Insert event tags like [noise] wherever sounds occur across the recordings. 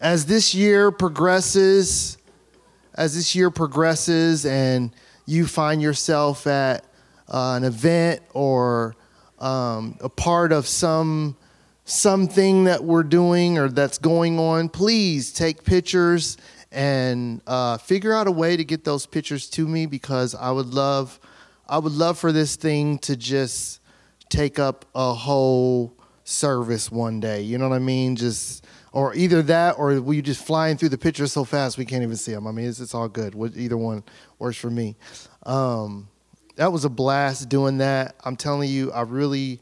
as this year progresses, as this year progresses, and you find yourself at uh, an event or um, a part of some something that we're doing or that's going on, please take pictures and uh, figure out a way to get those pictures to me because I would love, I would love for this thing to just take up a whole service one day. You know what I mean? Just or either that or we just flying through the pictures so fast we can't even see them. I mean, it's, it's all good. Either one works for me. Um, that was a blast doing that. I'm telling you, I really,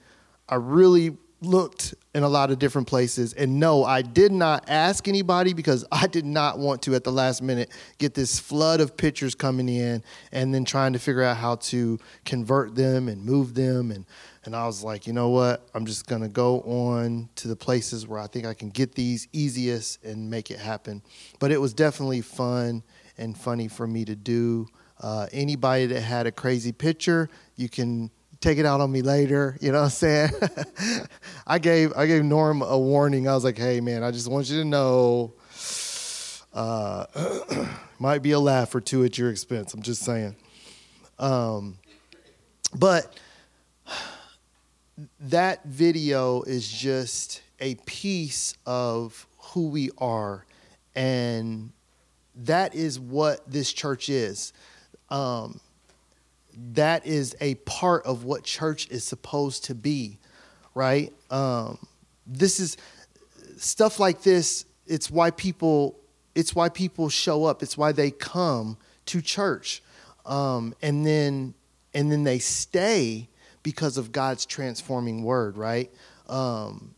I really looked in a lot of different places. And no, I did not ask anybody because [laughs] I did not want to at the last minute get this flood of pictures coming in and then trying to figure out how to convert them and move them and and I was like, you know what? I'm just going to go on to the places where I think I can get these easiest and make it happen. But it was definitely fun and funny for me to do. Uh, anybody that had a crazy picture, you can take it out on me later. You know what I'm saying? [laughs] I gave I gave Norm a warning. I was like, hey man, I just want you to know, uh, [clears throat] might be a laugh or two at your expense. I'm just saying. Um, but that video is just a piece of who we are, and that is what this church is. Um, that is a part of what church is supposed to be, right? Um, this is stuff like this. It's why people. It's why people show up. It's why they come to church, um, and then and then they stay because of God's transforming word, right? Um,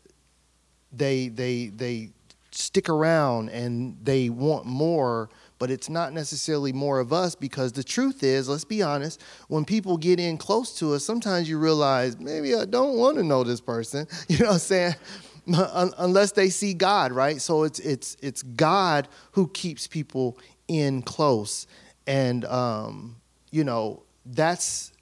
they they they stick around and they want more but it's not necessarily more of us because the truth is, let's be honest, when people get in close to us, sometimes you realize maybe I don't want to know this person. [laughs] You know what I'm saying? [laughs] Unless they see God, right? So it's it's it's God who keeps people in close, and um, you know that's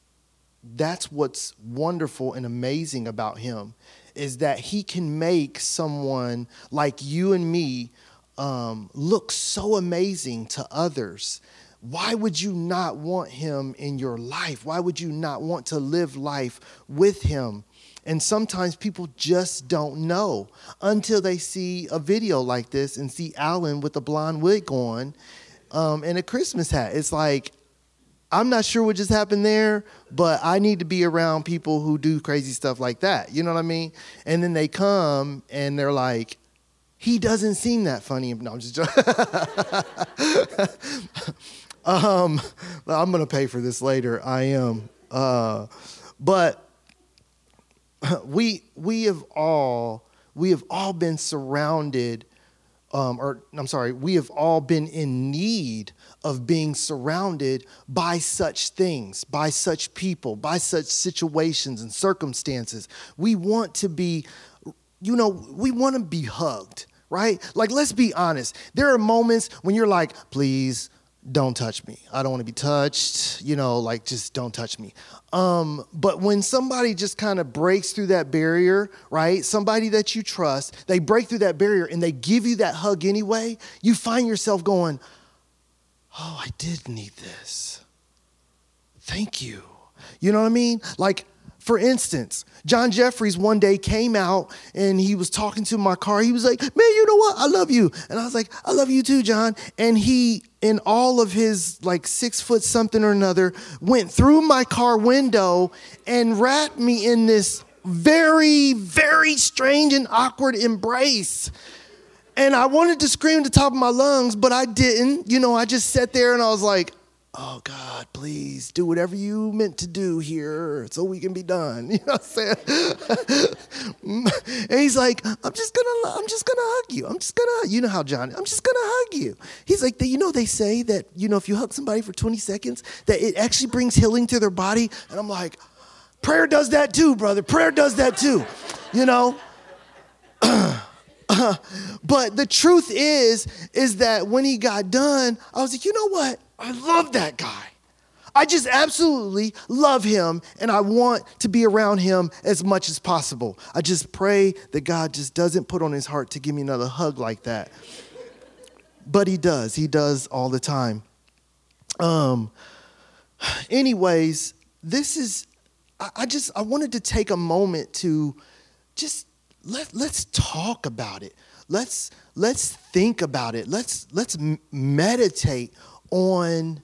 that's what's wonderful and amazing about Him is that He can make someone like you and me um, looks so amazing to others, why would you not want him in your life? Why would you not want to live life with him? And sometimes people just don't know until they see a video like this and see Alan with a blonde wig on um, and a Christmas hat. It's like, I'm not sure what just happened there, but I need to be around people who do crazy stuff like that. You know what I mean? And then they come and they're like, he doesn't seem that funny. No, I'm just [laughs] um, I'm going to pay for this later. I am. Uh, but [laughs] we we have all we have all been surrounded um, or I'm sorry, we have all been in need of being surrounded by such things, by such people, by such situations and circumstances. We want to be you know, we want to be hugged, right? Like, let's be honest. There are moments when you're like, please don't touch me. I don't want to be touched, you know, like, just don't touch me. Um, but when somebody just kind of breaks through that barrier, right? Somebody that you trust, they break through that barrier and they give you that hug anyway, you find yourself going, oh, I did need this. Thank you. You know what I mean? Like, for instance, John Jeffries one day came out and he was talking to my car. He was like, Man, you know what? I love you. And I was like, I love you too, John. And he, in all of his like six foot something or another, went through my car window and wrapped me in this very, very strange and awkward embrace. And I wanted to scream at the top of my lungs, but I didn't. You know, I just sat there and I was like, oh God, please do whatever you meant to do here so we can be done. [laughs] You know what I'm saying? [laughs] and he's like, I'm just gonna, I'm just gonna hug you. I'm just gonna, you know how John, I'm just gonna hug you. He's like, you know, they say that, you know, if you hug somebody for 20 seconds, that it actually brings healing to their body. And I'm like, prayer does that too, brother. Prayer does that too. You know? [clears throat] but the truth is, is that when he got done, I was like, you know what? I love that guy. I just absolutely love him and I want to be around him as much as possible. I just pray that God just doesn't put on his heart to give me another hug like that. but he does. He does all the time. Um, anyways, this is, I, I just, I wanted to take a moment to just let, let's talk about it. Let's, let's think about it. Let's, let's meditate on,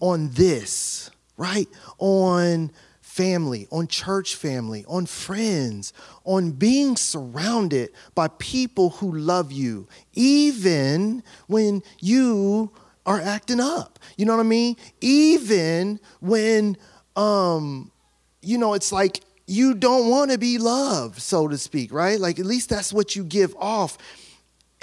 on this, right? On family, on church family, on friends, on being surrounded by people who love you, even when you are acting up. You know what I mean? Even when, um, you know, it's like you don't want to be loved, so to speak, right? Like at least that's what you give off.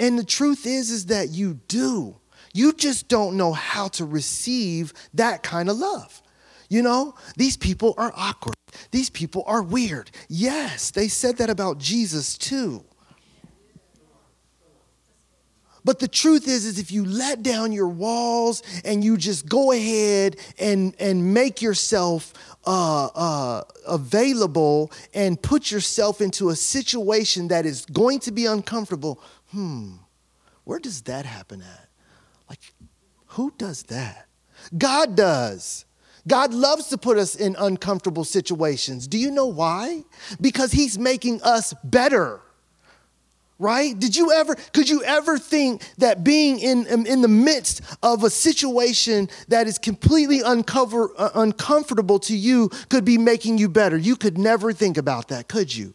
And the truth is, is that you do. You just don't know how to receive that kind of love. You know, these people are awkward. These people are weird. Yes, they said that about Jesus too. But the truth is, is if you let down your walls and you just go ahead and, and make yourself uh, uh, available and put yourself into a situation that is going to be uncomfortable, hmm, where does that happen at? Like, who does that? God does. God loves to put us in uncomfortable situations. Do you know why? Because He's making us better. Right? Did you ever, could you ever think that being in, in the midst of a situation that is completely uncover, uh, uncomfortable to you could be making you better? You could never think about that, could you?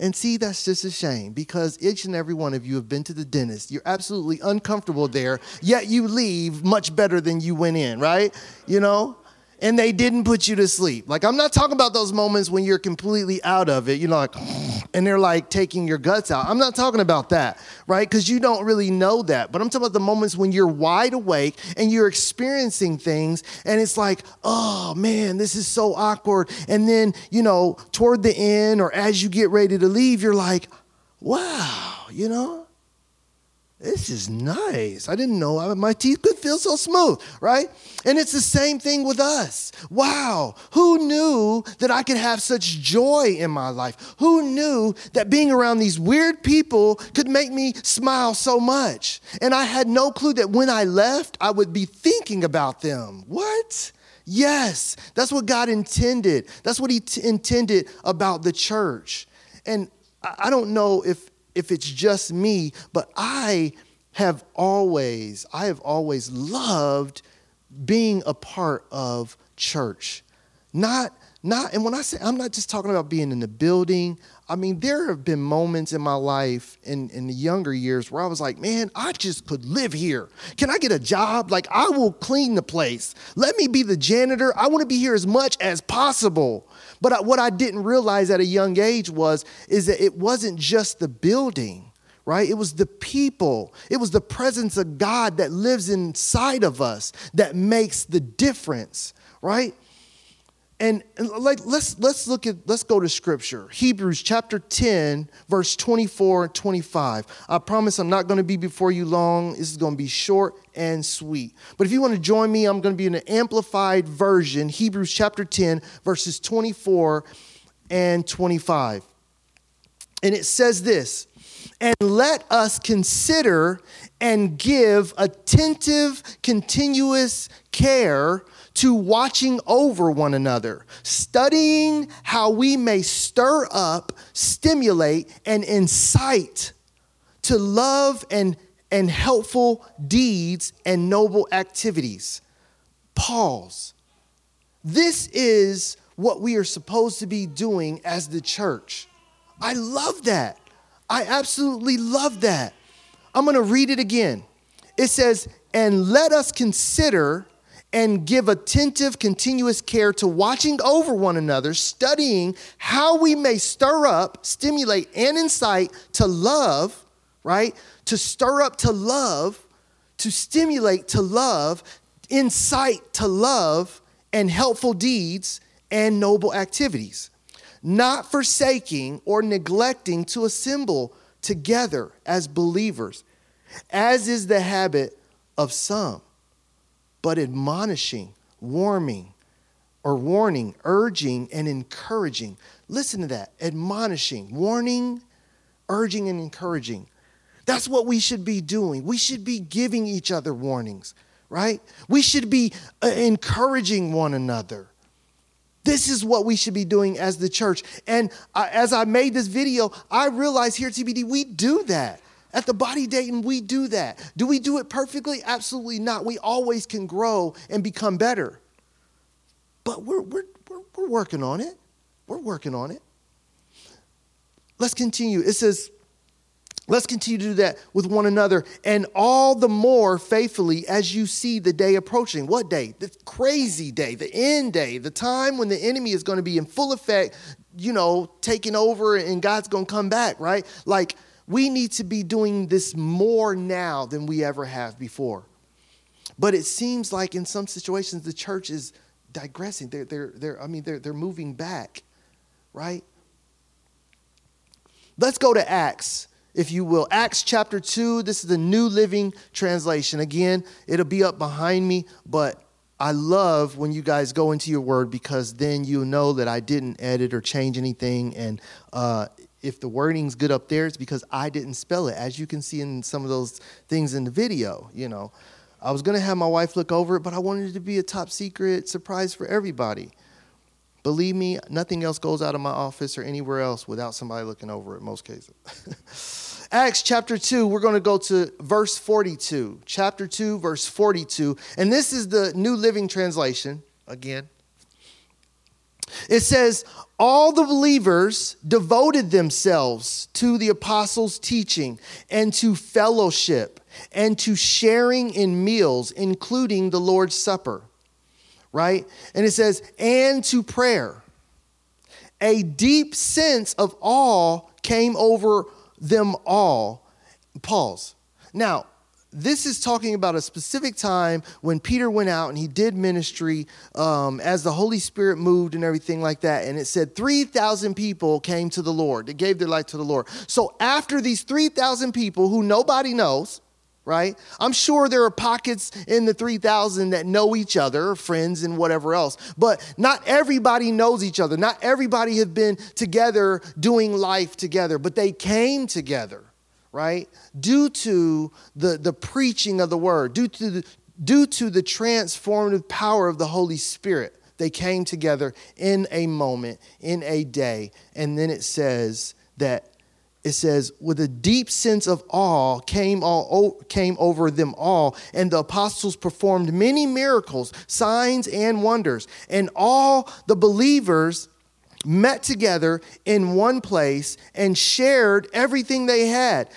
And see, that's just a shame because each and every one of you have been to the dentist. You're absolutely uncomfortable there, yet you leave much better than you went in, right? You know? And they didn't put you to sleep. Like, I'm not talking about those moments when you're completely out of it, you know, like, [sniffs] and they're like taking your guts out. I'm not talking about that, right? Because you don't really know that. But I'm talking about the moments when you're wide awake and you're experiencing things, and it's like, oh man, this is so awkward. And then, you know, toward the end or as you get ready to leave, you're like, wow, you know, this is nice. I didn't know my teeth could feel so smooth, right? And it's the same thing with us. Wow, who knew that I could have such joy in my life? Who knew that being around these weird people could make me smile so much? And I had no clue that when I left, I would be thinking about them. What? Yes, that's what God intended. That's what He t- intended about the church. And I don't know if if it's just me, but I have always, I have always loved being a part of church. Not, not, and when I say I'm not just talking about being in the building, I mean, there have been moments in my life in, in the younger years where I was like, man, I just could live here. Can I get a job? Like, I will clean the place. Let me be the janitor. I want to be here as much as possible. But what I didn't realize at a young age was is that it wasn't just the building, right? It was the people. It was the presence of God that lives inside of us that makes the difference, right? And, and, like let's let's look at let's go to scripture hebrews chapter 10 verse 24 and 25 i promise i'm not going to be before you long this is going to be short and sweet. But if you want to join me i'm going to be in an amplified version hebrews chapter 10 verses 24 and 25 and it says this and let us consider and give attentive continuous care to watching over one another, studying how we may stir up, stimulate, and incite to love and, and helpful deeds and noble activities. Pause. This is what we are supposed to be doing as the church. I love that. I absolutely love that. I'm going to read it again. It says, And let us consider and give attentive, continuous care to watching over one another, studying how we may stir up, stimulate, and incite to love, right? To stir up to love, to stimulate to love, incite to love, and helpful deeds and noble activities, not forsaking or neglecting to assemble together as believers, as is the habit of some but admonishing, warming, or warning, urging, and encouraging. Listen to that admonishing, warning, urging, and encouraging. That's what we should be doing. We should be giving each other warnings, right? We should be uh, encouraging one another. This is what we should be doing as the church. And as I made this video, I realized here at TBD, we do that. At the body Dayton, we do that. Do we do it perfectly? Absolutely not. We always can grow and become better. But we're, we're, we're, we're working on it. We're working on it. Let's continue. It says, Let's continue to do that with one another, and all the more faithfully as you see the day approaching. What day? The crazy day, the end day, the time when the enemy is going to be in full effect, you know, taking over, and God's going to come back, right? Like, we need to be doing this more now than we ever have before. But it seems like in some situations the church is digressing. They're, they're, they're, I mean, they're, they're moving back, right? Let's go to Acts, if you will. Acts chapter 2. This is the New Living Translation. Again, it'll be up behind me, but I love when you guys go into your word because then you'll know that I didn't edit or change anything. And uh, if the wording's good up there, it's because I didn't spell it, as you can see in some of those things in the video. You know, I was gonna have my wife look over it, but I wanted it to be a top secret surprise for everybody. Believe me, nothing else goes out of my office or anywhere else without somebody looking over it. Most cases. [laughs] Acts chapter 2, we're going to go to verse 42. Chapter 2, verse 42. And this is the New Living Translation again. It says, All the believers devoted themselves to the apostles' teaching and to fellowship and to sharing in meals, including the Lord's Supper. Right? And it says, and to prayer. A deep sense of awe came over them all. Pause. Now, this is talking about a specific time when Peter went out and he did ministry um, as the Holy Spirit moved and everything like that. And it said 3,000 people came to the Lord. They gave their life to the Lord. So after these 3,000 people who nobody knows, right? I'm sure there are pockets in the 3,000 that know each other, friends and whatever else, but not everybody knows each other. Not everybody have been together doing life together, but they came together right? Due to the, the preaching of the word, due to the, due to the transformative power of the Holy Spirit, they came together in a moment, in a day. And then it says that it says, with a deep sense of awe came, all, came over them all, and the apostles performed many miracles, signs, and wonders. And all the believers met together in one place and shared everything they had.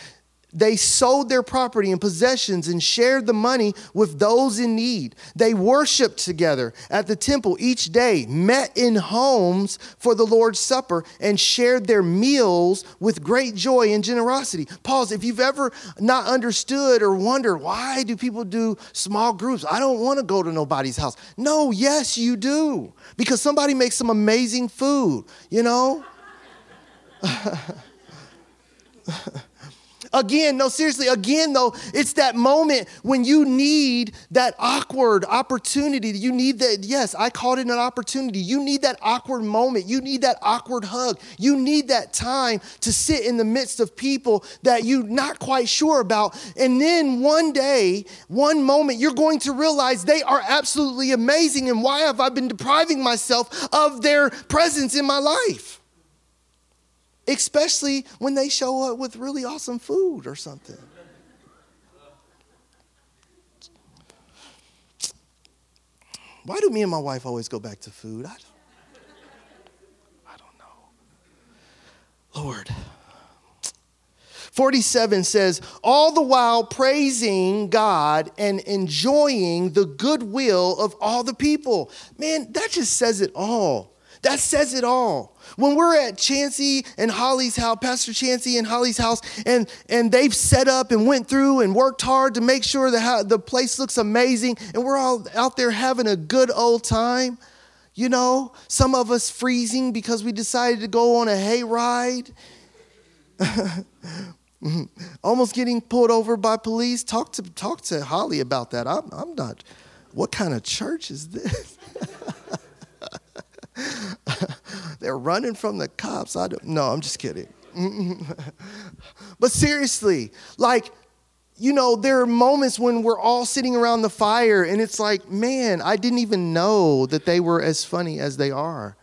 They sold their property and possessions and shared the money with those in need. They worshiped together at the temple each day, met in homes for the Lord's Supper, and shared their meals with great joy and generosity. Pause. If you've ever not understood or wondered why do people do small groups? I don't want to go to nobody's house. No, yes, you do. Because somebody makes some amazing food, you know? [laughs] Again, no, seriously, again, though, it's that moment when you need that awkward opportunity. You need that, yes, I called it an opportunity. You need that awkward moment. You need that awkward hug. You need that time to sit in the midst of people that you're not quite sure about. And then one day, one moment, you're going to realize they are absolutely amazing. And why have I been depriving myself of their presence in my life? Especially when they show up with really awesome food or something. Why do me and my wife always go back to food? I don't, I don't know. Lord. 47 says, all the while praising God and enjoying the goodwill of all the people. Man, that just says it all. That says it all. When we're at Chancey and Holly's house, Pastor Chancey and Holly's house, and, and they've set up and went through and worked hard to make sure that the place looks amazing, and we're all out there having a good old time, you know, some of us freezing because we decided to go on a hayride. [laughs] Almost getting pulled over by police. Talk to talk to Holly about that. I'm, I'm not. What kind of church is this? [laughs] [laughs] They're running from the cops. I don't, no, I'm just kidding. [laughs] but seriously, like, you know, there are moments when we're all sitting around the fire and it's like, man, I didn't even know that they were as funny as they are.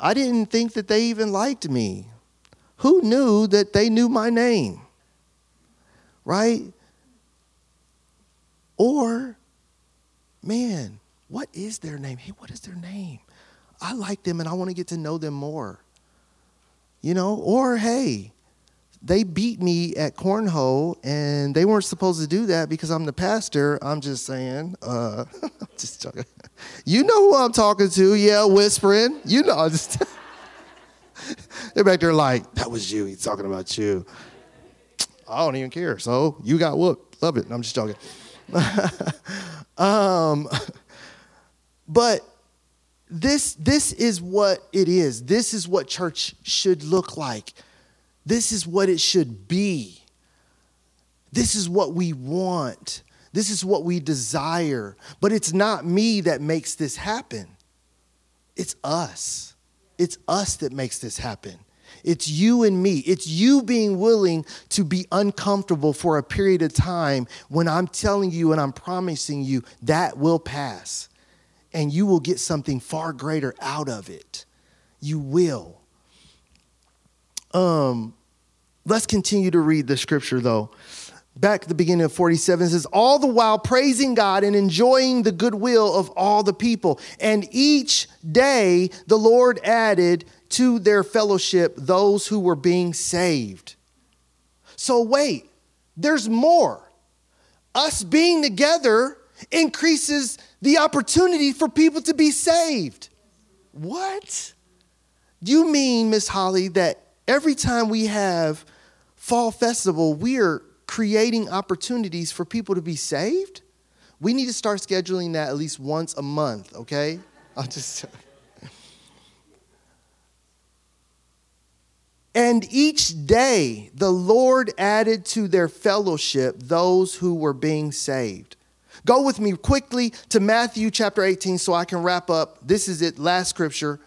I didn't think that they even liked me. Who knew that they knew my name? Right? Or, man, what is their name? Hey, what is their name? I like them and I want to get to know them more. You know, or hey, they beat me at cornhole and they weren't supposed to do that because I'm the pastor. I'm just saying, uh, [laughs] just joking. You know who I'm talking to, yeah, whispering. You know, I just [laughs] they're back there like, that was you. He's talking about you. I don't even care. So you got whooped. Love it. I'm just joking. [laughs] um, but this this is what it is. This is what church should look like. This is what it should be. This is what we want. This is what we desire. But it's not me that makes this happen. It's us. It's us that makes this happen. It's you and me. It's you being willing to be uncomfortable for a period of time when I'm telling you and I'm promising you that will pass and you will get something far greater out of it. You will. Um, let's continue to read the scripture though. Back at the beginning of 47 says, All the while praising God and enjoying the goodwill of all the people. And each day the Lord added to their fellowship those who were being saved. So, wait, there's more. Us being together increases the opportunity for people to be saved. What? You mean, Miss Holly, that every time we have fall festival, we are creating opportunities for people to be saved? We need to start scheduling that at least once a month, okay? [laughs] I'll just [laughs] And each day the Lord added to their fellowship those who were being saved. Go with me quickly to Matthew chapter 18 so I can wrap up. This is it, last scripture.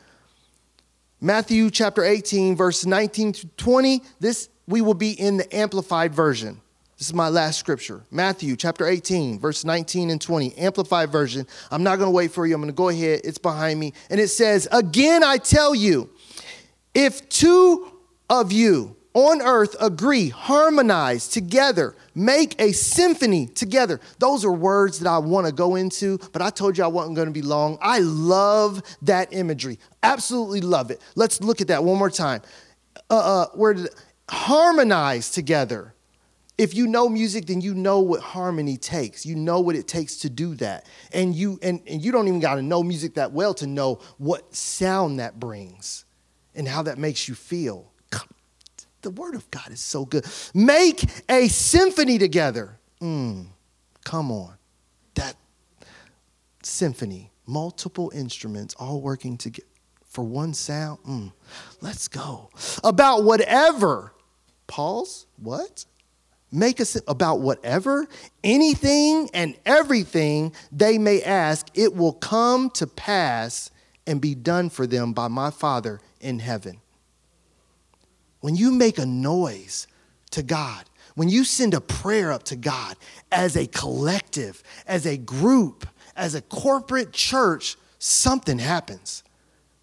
Matthew chapter 18, verse 19 to 20. This we will be in the amplified version. This is my last scripture. Matthew chapter 18, verse 19 and 20, amplified version. I'm not going to wait for you. I'm going to go ahead. It's behind me. And it says, Again, I tell you, if two of you on earth agree, harmonize together, make a symphony together. Those are words that I want to go into, but I told you I wasn't going to be long. I love that imagery. Absolutely love it. Let's look at that one more time. Uh, uh, where did harmonize together? If you know music, then you know what harmony takes. You know what it takes to do that. And you and, and you don't even got to know music that well to know what sound that brings and how that makes you feel the word of God is so good. Make a symphony together. Mm, come on. That symphony, multiple instruments all working together for one sound. Mm, let's go. About whatever. Pause. What? Make a about whatever, anything and everything they may ask, it will come to pass and be done for them by my Father in heaven. When you make a noise to God, when you send a prayer up to God as a collective, as a group, as a corporate church, something happens.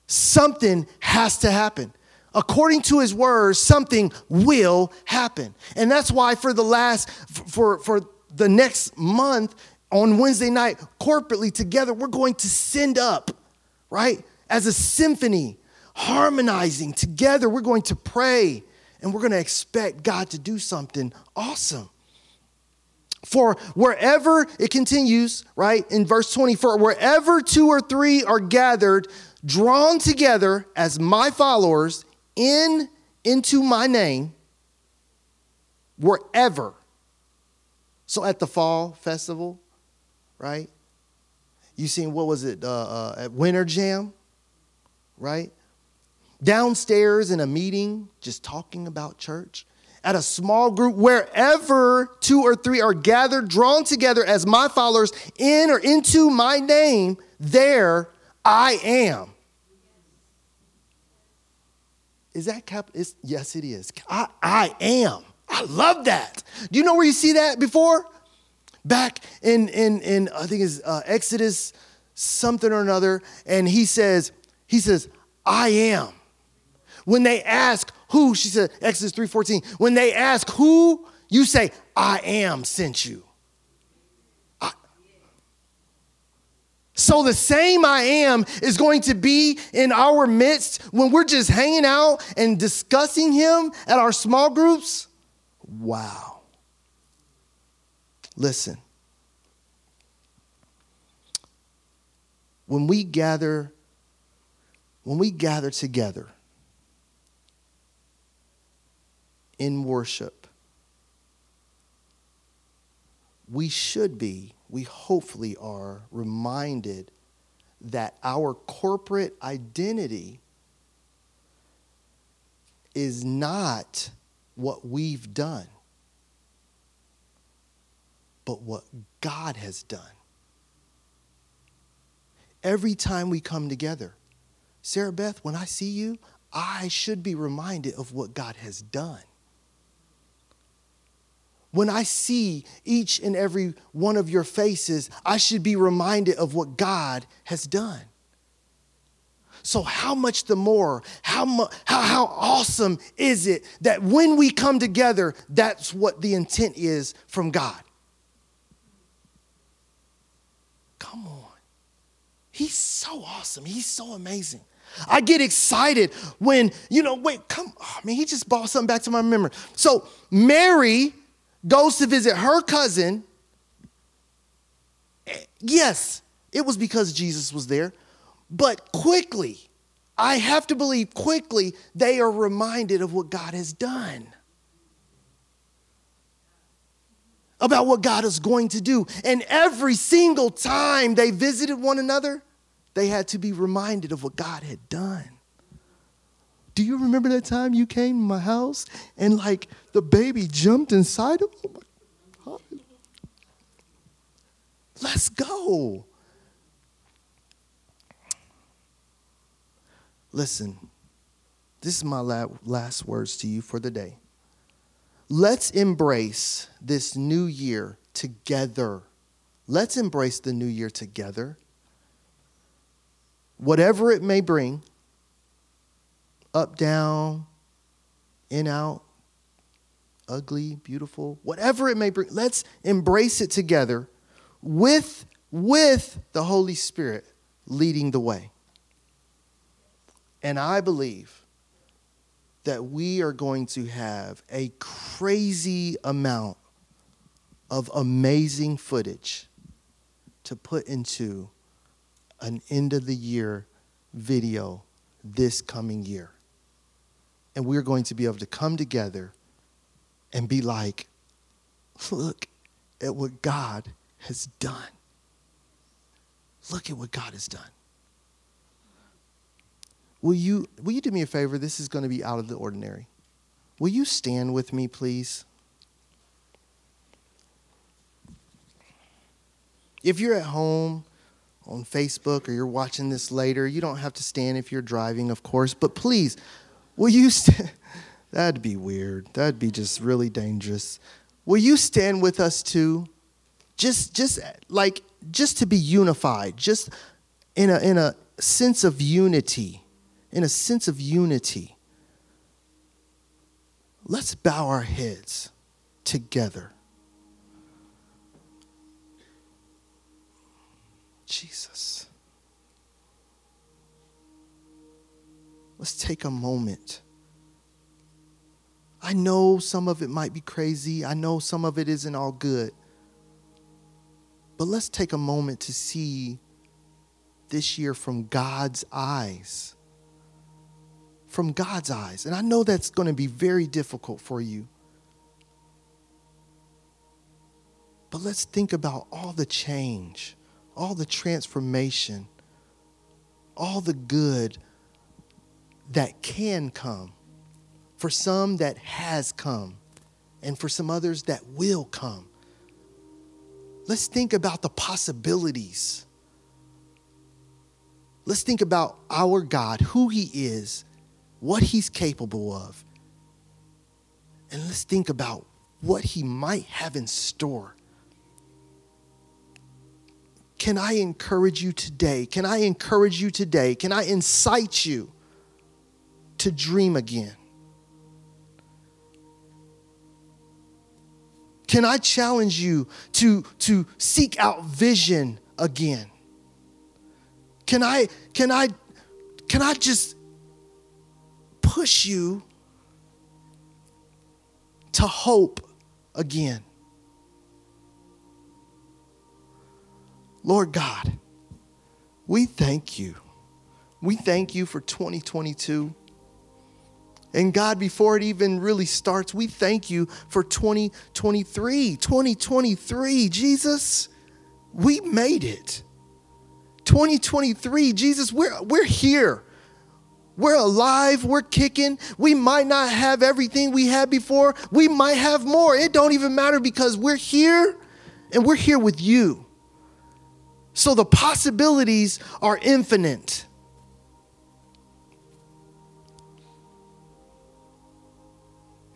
Something has to happen. According to his words, something will happen. And that's why for the last, for, for the next month, on Wednesday night, corporately together, we're going to send up, right? As a symphony harmonizing together. We're going to pray and we're going to expect God to do something awesome. For wherever it continues, right, in verse 24, wherever two or three are gathered, drawn together as my followers in into my name, wherever. So at the fall festival, right? You seen what was it uh, uh, at Winter Jam, right? Downstairs in a meeting, just talking about church, at a small group, wherever two or three are gathered, drawn together as my followers in or into my name, there I am. Is that cap? It's, yes, it is. I, I am. I love that. Do you know where you see that before? Back in in in I think it's uh, Exodus something or another, and he says he says I am. When they ask who, she said Exodus three fourteen. When they ask who, you say I am sent you. So the same I am is going to be in our midst when we're just hanging out and discussing him at our small groups. Wow. Listen. When we gather when we gather together in worship, we should be we hopefully are reminded that our corporate identity is not what we've done, but what God has done. Every time we come together, Sarah Beth, when I see you, I should be reminded of what God has done when I see each and every one of your faces, I should be reminded of what God has done. So, how much the more, how, mu- how, how awesome is it that when we come together, that's what the intent is from God? Come on. He's so awesome. He's so amazing. I get excited when, you know, wait, come, oh, man, he just brought something back to my memory. So, Mary goes to visit her cousin. Yes, it was because Jesus was there, but quickly, I have to believe quickly, they are reminded of what God has done. About what God is going to do. And every single time they visited one another, they had to be reminded of what God had done. Do you remember that time you came to my house and like the baby jumped inside of me? Let's go. Listen, this is my last words to you for the day. Let's embrace this new year together. Let's embrace the new year together. Whatever it may bring, up, down, in, out, ugly, beautiful, whatever it may bring. Let's embrace it together with, with the Holy Spirit leading the way. And I believe that we are going to have a crazy amount of amazing footage to put into an end of the year video this coming year and we're going to be able to come together and be like, look at what God has done. Look at what God has done. Will you, will you do me a favor? This is going to be out of the ordinary. Will you stand with me, please? If you're at home on Facebook or you're watching this later, you don't have to stand if you're driving, of course, but please Will you st- [laughs] That'd be weird. That'd be just really dangerous. Will you stand with us too? Just just like just to be unified, just in a in a sense of unity. In a sense of unity. Let's bow our heads together. Jesus. Let's take a moment. I know some of it might be crazy. I know some of it isn't all good. But let's take a moment to see this year from God's eyes. From God's eyes. And I know that's going to be very difficult for you. But let's think about all the change, all the transformation, all the good that can come, for some that has come, and for some others that will come. Let's think about the possibilities. Let's think about our God, who He is, what He's capable of. And let's think about what He might have in store. Can I encourage you today? Can I encourage you today? Can I incite you to dream again? Can I challenge you to, to seek out vision again? Can I, can I, can I just push you to hope again? Lord God, we thank you. We thank you for 2022. And God, before it even really starts, we thank you for 2023. 2023, Jesus, we made it. 2023, Jesus, we're, we're here. We're alive, we're kicking. We might not have everything we had before. We might have more. It don't even matter because we're here and we're here with you. So the possibilities are infinite.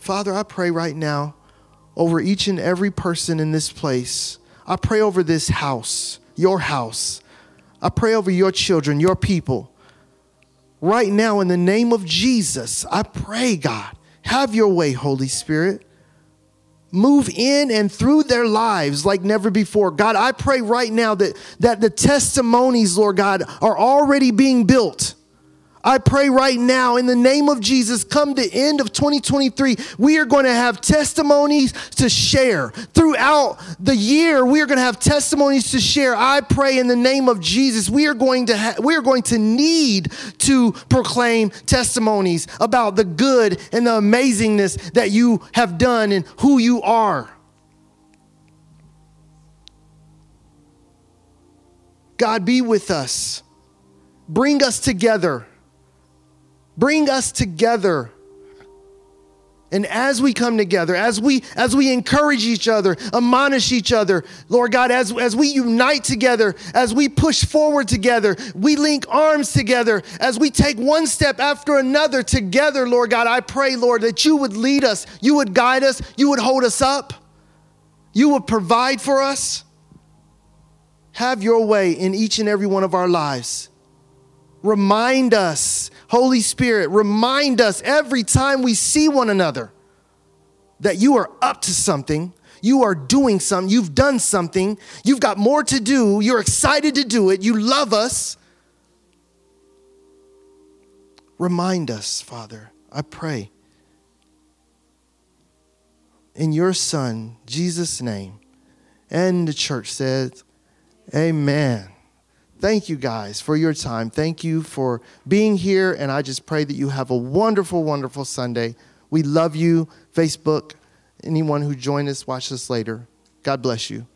Father, I pray right now over each and every person in this place. I pray over this house, your house. I pray over your children, your people. Right now, in the name of Jesus, I pray, God, have your way, Holy Spirit. Move in and through their lives like never before. God, I pray right now that, that the testimonies, Lord God, are already being built I pray right now in the name of Jesus, come the end of 2023, we are going to have testimonies to share. Throughout the year, we are going to have testimonies to share. I pray in the name of Jesus, we are going to ha- we are going to need to proclaim testimonies about the good and the amazingness that you have done and who you are. God be with us. Bring us together bring us together. And as we come together, as we as we encourage each other, admonish each other, Lord God, as, as we unite together, as we push forward together, we link arms together, as we take one step after another together, Lord God, I pray, Lord, that you would lead us, you would guide us, you would hold us up, you would provide for us. Have your way in each and every one of our lives. Remind us, Holy Spirit, remind us every time we see one another that you are up to something. You are doing something. You've done something. You've got more to do. You're excited to do it. You love us. Remind us, Father, I pray. In your Son, Jesus' name. And the church says, Amen. Thank you guys for your time. Thank you for being here. And I just pray that you have a wonderful, wonderful Sunday. We love you, Facebook, anyone who joined us, watch us later. God bless you.